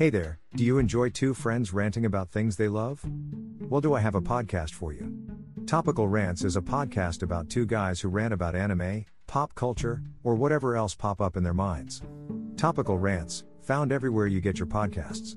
Hey there, do you enjoy two friends ranting about things they love? Well, do I have a podcast for you? Topical Rants is a podcast about two guys who rant about anime, pop culture, or whatever else pop up in their minds. Topical Rants, found everywhere you get your podcasts.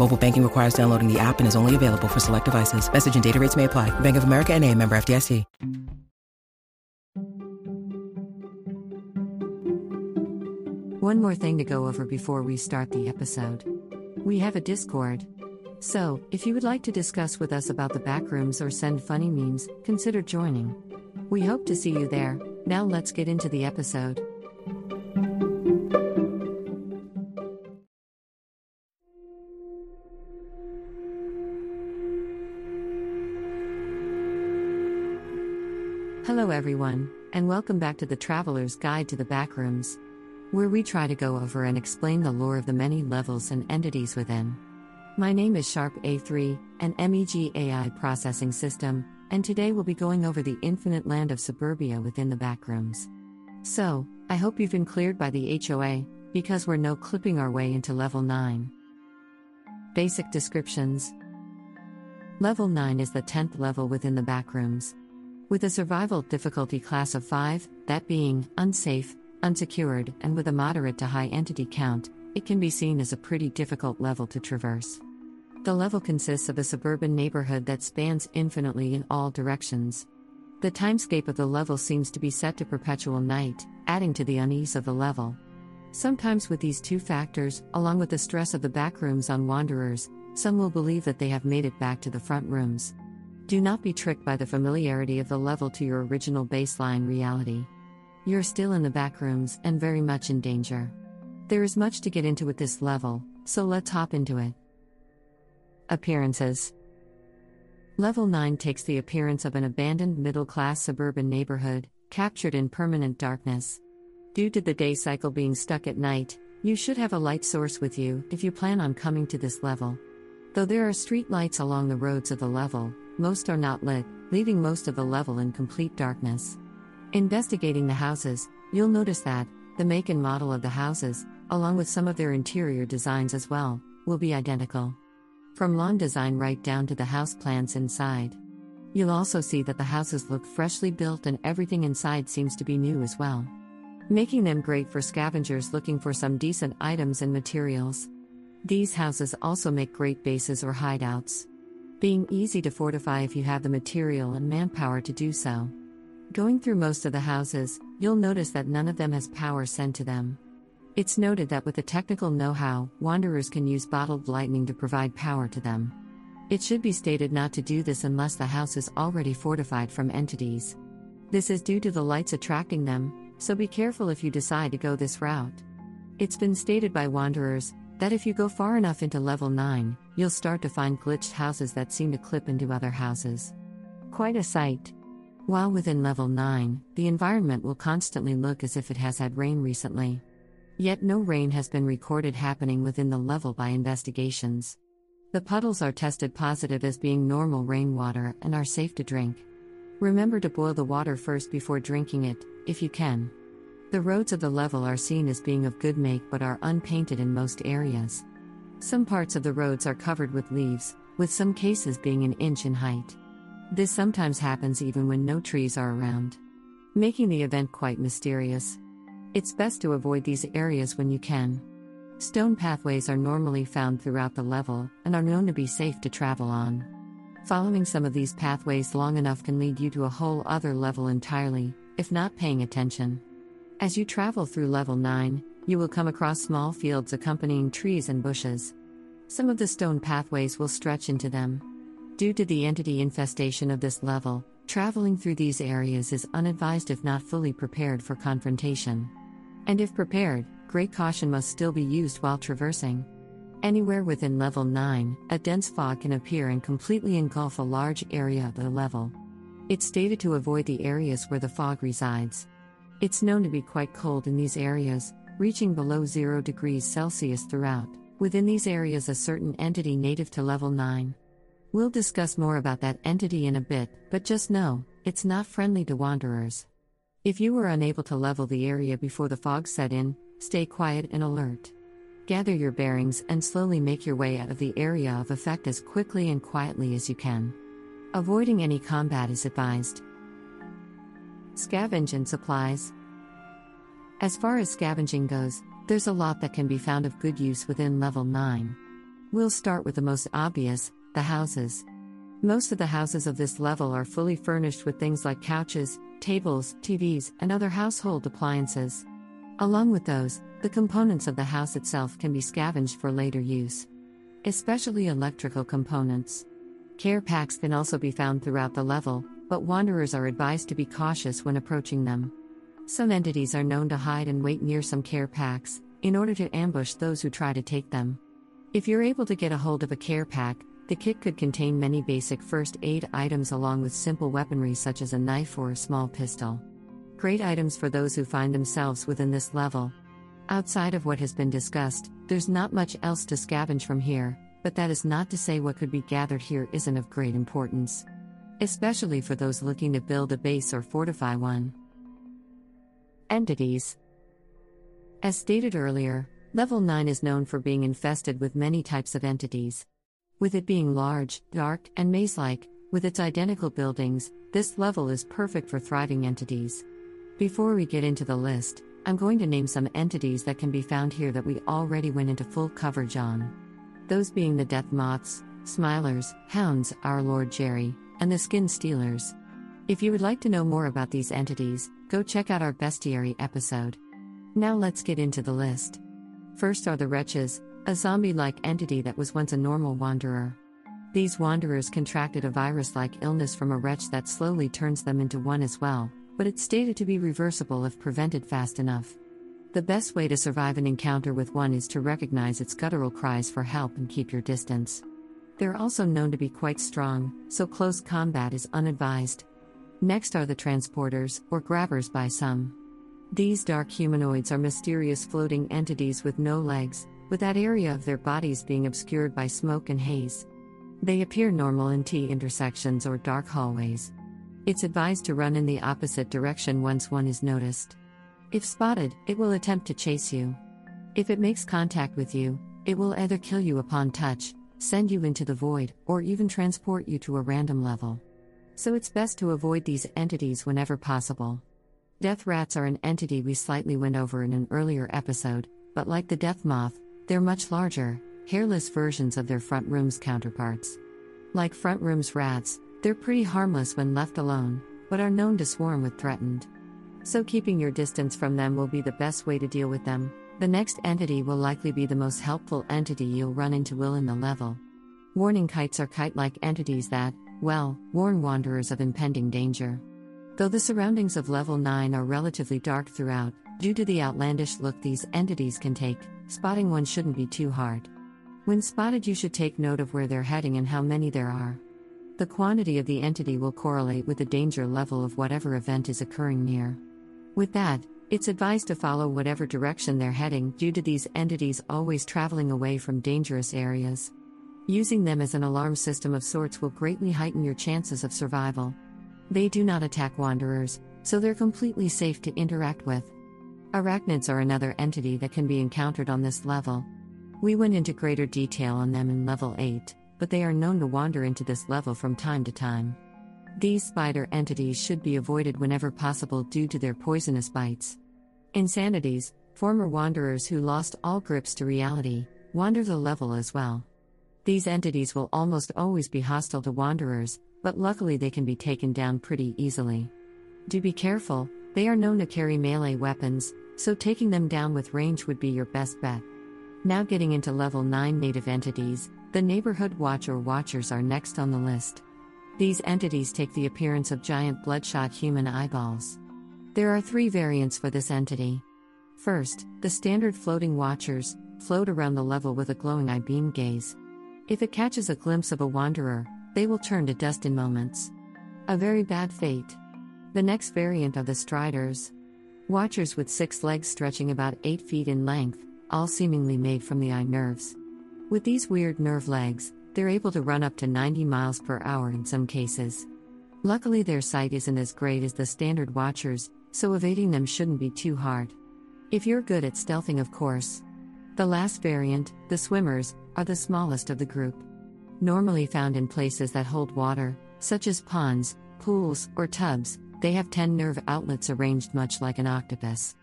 Mobile banking requires downloading the app and is only available for select devices. Message and data rates may apply. Bank of America and a member FDIC. One more thing to go over before we start the episode. We have a Discord. So, if you would like to discuss with us about the backrooms or send funny memes, consider joining. We hope to see you there. Now let's get into the episode. Everyone, and welcome back to the Traveler's Guide to the Backrooms, where we try to go over and explain the lore of the many levels and entities within. My name is Sharp A3, an MEG AI processing system, and today we'll be going over the infinite land of suburbia within the backrooms. So, I hope you've been cleared by the HOA, because we're no clipping our way into level 9. Basic descriptions Level 9 is the 10th level within the backrooms. With a survival difficulty class of 5, that being unsafe, unsecured, and with a moderate to high entity count, it can be seen as a pretty difficult level to traverse. The level consists of a suburban neighborhood that spans infinitely in all directions. The timescape of the level seems to be set to perpetual night, adding to the unease of the level. Sometimes, with these two factors, along with the stress of the backrooms on wanderers, some will believe that they have made it back to the front rooms. Do not be tricked by the familiarity of the level to your original baseline reality. You're still in the backrooms and very much in danger. There is much to get into with this level, so let's hop into it. Appearances Level 9 takes the appearance of an abandoned middle class suburban neighborhood, captured in permanent darkness. Due to the day cycle being stuck at night, you should have a light source with you if you plan on coming to this level. Though there are street lights along the roads of the level, most are not lit, leaving most of the level in complete darkness. Investigating the houses, you'll notice that the make and model of the houses, along with some of their interior designs as well, will be identical. From lawn design right down to the house plants inside. You'll also see that the houses look freshly built and everything inside seems to be new as well. Making them great for scavengers looking for some decent items and materials. These houses also make great bases or hideouts being easy to fortify if you have the material and manpower to do so. Going through most of the houses, you'll notice that none of them has power sent to them. It's noted that with the technical know how, wanderers can use bottled lightning to provide power to them. It should be stated not to do this unless the house is already fortified from entities. This is due to the lights attracting them, so be careful if you decide to go this route. It's been stated by wanderers that if you go far enough into level 9, you'll start to find glitched houses that seem to clip into other houses. Quite a sight. While within level 9, the environment will constantly look as if it has had rain recently. Yet no rain has been recorded happening within the level by investigations. The puddles are tested positive as being normal rainwater and are safe to drink. Remember to boil the water first before drinking it, if you can. The roads of the level are seen as being of good make but are unpainted in most areas. Some parts of the roads are covered with leaves, with some cases being an inch in height. This sometimes happens even when no trees are around, making the event quite mysterious. It's best to avoid these areas when you can. Stone pathways are normally found throughout the level and are known to be safe to travel on. Following some of these pathways long enough can lead you to a whole other level entirely, if not paying attention. As you travel through level 9, you will come across small fields accompanying trees and bushes. Some of the stone pathways will stretch into them. Due to the entity infestation of this level, traveling through these areas is unadvised if not fully prepared for confrontation. And if prepared, great caution must still be used while traversing. Anywhere within level 9, a dense fog can appear and completely engulf a large area of the level. It's stated to avoid the areas where the fog resides. It's known to be quite cold in these areas, reaching below 0 degrees Celsius throughout. Within these areas, a certain entity native to level 9. We'll discuss more about that entity in a bit, but just know, it's not friendly to wanderers. If you were unable to level the area before the fog set in, Stay quiet and alert. Gather your bearings and slowly make your way out of the area of effect as quickly and quietly as you can. Avoiding any combat is advised. Scavenge and supplies. As far as scavenging goes, there's a lot that can be found of good use within level 9. We'll start with the most obvious the houses. Most of the houses of this level are fully furnished with things like couches, tables, TVs, and other household appliances. Along with those, the components of the house itself can be scavenged for later use. Especially electrical components. Care packs can also be found throughout the level, but wanderers are advised to be cautious when approaching them. Some entities are known to hide and wait near some care packs, in order to ambush those who try to take them. If you're able to get a hold of a care pack, the kit could contain many basic first aid items along with simple weaponry such as a knife or a small pistol. Great items for those who find themselves within this level. Outside of what has been discussed, there's not much else to scavenge from here, but that is not to say what could be gathered here isn't of great importance. Especially for those looking to build a base or fortify one. Entities As stated earlier, Level 9 is known for being infested with many types of entities. With it being large, dark, and maze like, with its identical buildings, this level is perfect for thriving entities. Before we get into the list, I'm going to name some entities that can be found here that we already went into full coverage on. Those being the Death Moths, Smilers, Hounds, Our Lord Jerry, and the Skin Stealers. If you would like to know more about these entities, go check out our bestiary episode. Now let's get into the list. First are the Wretches, a zombie like entity that was once a normal wanderer. These wanderers contracted a virus like illness from a wretch that slowly turns them into one as well but it's stated to be reversible if prevented fast enough. The best way to survive an encounter with one is to recognize its guttural cries for help and keep your distance. They're also known to be quite strong, so close combat is unadvised. Next are the transporters, or grabbers by some. These dark humanoids are mysterious floating entities with no legs, with that area of their bodies being obscured by smoke and haze. They appear normal in T intersections or dark hallways. It's advised to run in the opposite direction once one is noticed. If spotted, it will attempt to chase you. If it makes contact with you, it will either kill you upon touch, send you into the void, or even transport you to a random level. So it's best to avoid these entities whenever possible. Death rats are an entity we slightly went over in an earlier episode, but like the death moth, they're much larger, hairless versions of their front room's counterparts. Like front room's rats, they're pretty harmless when left alone, but are known to swarm with threatened. So, keeping your distance from them will be the best way to deal with them. The next entity will likely be the most helpful entity you'll run into will in the level. Warning kites are kite like entities that, well, warn wanderers of impending danger. Though the surroundings of level 9 are relatively dark throughout, due to the outlandish look these entities can take, spotting one shouldn't be too hard. When spotted, you should take note of where they're heading and how many there are. The quantity of the entity will correlate with the danger level of whatever event is occurring near. With that, it's advised to follow whatever direction they're heading due to these entities always traveling away from dangerous areas. Using them as an alarm system of sorts will greatly heighten your chances of survival. They do not attack wanderers, so they're completely safe to interact with. Arachnids are another entity that can be encountered on this level. We went into greater detail on them in level 8 but they are known to wander into this level from time to time. These spider entities should be avoided whenever possible due to their poisonous bites. Insanities, Former wanderers who lost all grips to reality wander the level as well. These entities will almost always be hostile to wanderers, but luckily they can be taken down pretty easily. Do be careful, they are known to carry melee weapons, so taking them down with range would be your best bet. Now, getting into level 9 native entities, the Neighborhood Watch or Watchers are next on the list. These entities take the appearance of giant bloodshot human eyeballs. There are three variants for this entity. First, the standard floating Watchers float around the level with a glowing eye beam gaze. If it catches a glimpse of a wanderer, they will turn to dust in moments. A very bad fate. The next variant are the Striders. Watchers with six legs stretching about 8 feet in length, all seemingly made from the eye nerves. With these weird nerve legs, they're able to run up to 90 miles per hour in some cases. Luckily, their sight isn't as great as the standard Watchers, so evading them shouldn't be too hard. If you're good at stealthing, of course. The last variant, the swimmers, are the smallest of the group. Normally found in places that hold water, such as ponds, pools, or tubs, they have 10 nerve outlets arranged much like an octopus.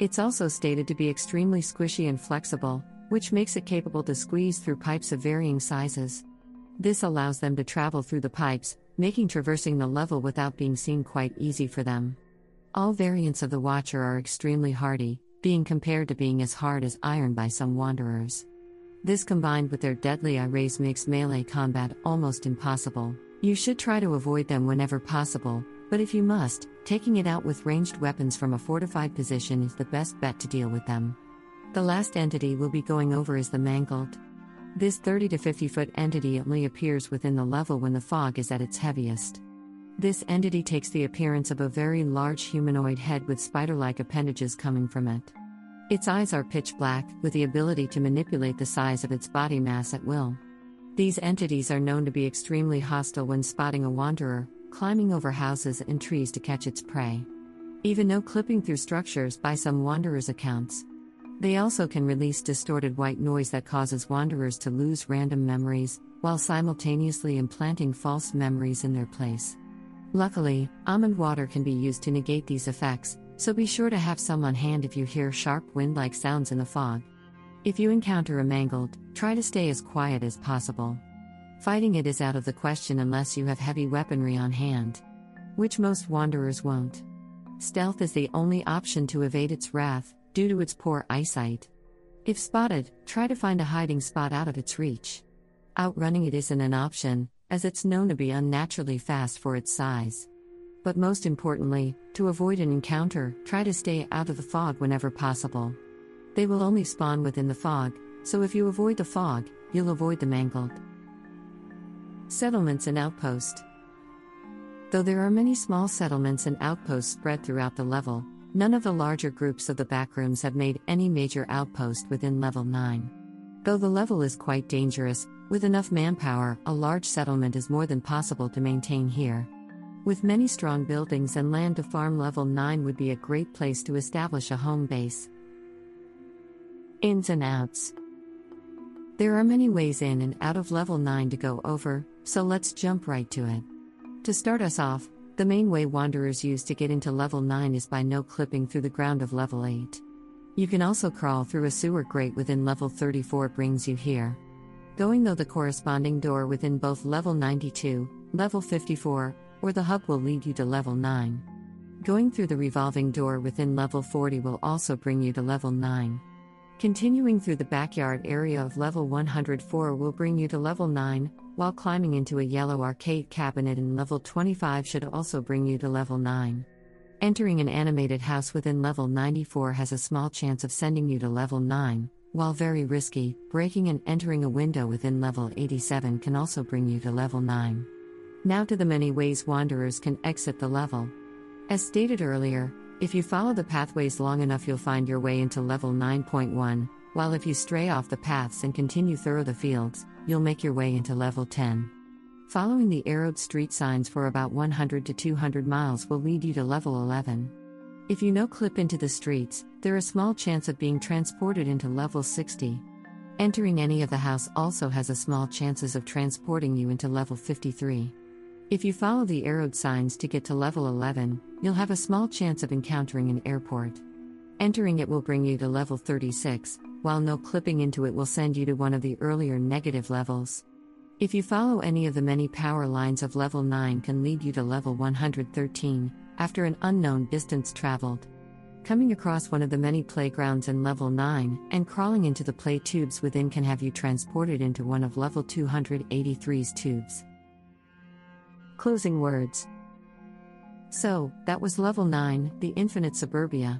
It's also stated to be extremely squishy and flexible, which makes it capable to squeeze through pipes of varying sizes. This allows them to travel through the pipes, making traversing the level without being seen quite easy for them. All variants of the Watcher are extremely hardy, being compared to being as hard as iron by some wanderers. This combined with their deadly eye rays makes melee combat almost impossible. You should try to avoid them whenever possible, but if you must, taking it out with ranged weapons from a fortified position is the best bet to deal with them. The last entity we'll be going over is the Mangled. This 30 to 50 foot entity only appears within the level when the fog is at its heaviest. This entity takes the appearance of a very large humanoid head with spider like appendages coming from it. Its eyes are pitch black, with the ability to manipulate the size of its body mass at will. These entities are known to be extremely hostile when spotting a wanderer, climbing over houses and trees to catch its prey. Even though clipping through structures by some wanderers' accounts. They also can release distorted white noise that causes wanderers to lose random memories, while simultaneously implanting false memories in their place. Luckily, almond water can be used to negate these effects, so be sure to have some on hand if you hear sharp wind like sounds in the fog. If you encounter a mangled, try to stay as quiet as possible. Fighting it is out of the question unless you have heavy weaponry on hand, which most wanderers won't. Stealth is the only option to evade its wrath, due to its poor eyesight. If spotted, try to find a hiding spot out of its reach. Outrunning it isn't an option, as it's known to be unnaturally fast for its size. But most importantly, to avoid an encounter, try to stay out of the fog whenever possible. They will only spawn within the fog, so if you avoid the fog, you'll avoid the mangled. Settlements and outposts. Though there are many small settlements and outposts spread throughout the level, none of the larger groups of the backrooms have made any major outpost within level 9. Though the level is quite dangerous, with enough manpower, a large settlement is more than possible to maintain here. With many strong buildings and land to farm, level 9 would be a great place to establish a home base. Ins and outs. There are many ways in and out of level 9 to go over, so let's jump right to it. To start us off, the main way wanderers use to get into level 9 is by no clipping through the ground of level 8. You can also crawl through a sewer grate within level 34 brings you here. Going though the corresponding door within both level 92, level 54, or the hub will lead you to level 9. Going through the revolving door within level 40 will also bring you to level 9. Continuing through the backyard area of level 104 will bring you to level 9, while climbing into a yellow arcade cabinet in level 25 should also bring you to level 9. Entering an animated house within level 94 has a small chance of sending you to level 9, while very risky, breaking and entering a window within level 87 can also bring you to level 9. Now to the many ways wanderers can exit the level. As stated earlier, if you follow the pathways long enough, you'll find your way into level 9.1, while if you stray off the paths and continue through the fields, you'll make your way into level 10. Following the arrowed street signs for about 100 to 200 miles will lead you to level 11. If you no clip into the streets, there is a small chance of being transported into level 60. Entering any of the house also has a small chances of transporting you into level 53. If you follow the arrowed signs to get to level 11, you'll have a small chance of encountering an airport. Entering it will bring you to level 36, while no clipping into it will send you to one of the earlier negative levels. If you follow any of the many power lines of level 9 can lead you to level 113 after an unknown distance traveled. Coming across one of the many playgrounds in level 9 and crawling into the play tubes within can have you transported into one of level 283's tubes. Closing words. So, that was level 9, the Infinite Suburbia.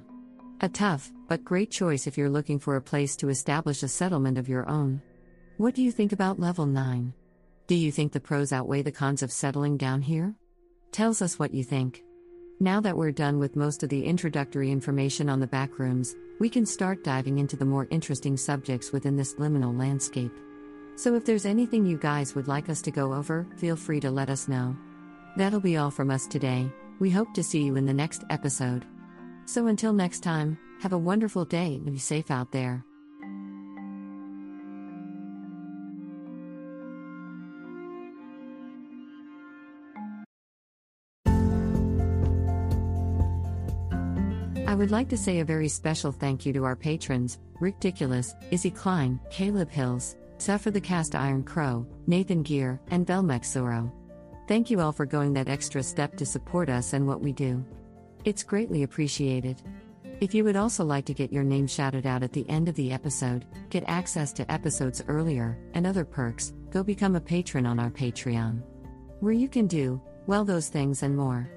A tough, but great choice if you're looking for a place to establish a settlement of your own. What do you think about level 9? Do you think the pros outweigh the cons of settling down here? Tells us what you think. Now that we're done with most of the introductory information on the backrooms, we can start diving into the more interesting subjects within this liminal landscape. So if there's anything you guys would like us to go over, feel free to let us know. That'll be all from us today. We hope to see you in the next episode. So until next time, have a wonderful day and be safe out there. I would like to say a very special thank you to our patrons Rick Diculus, Izzy Klein, Caleb Hills, Suffer the Cast Iron Crow, Nathan Gear, and Belmex Zoro. Thank you all for going that extra step to support us and what we do. It's greatly appreciated. If you would also like to get your name shouted out at the end of the episode, get access to episodes earlier, and other perks, go become a patron on our Patreon. Where you can do, well, those things and more.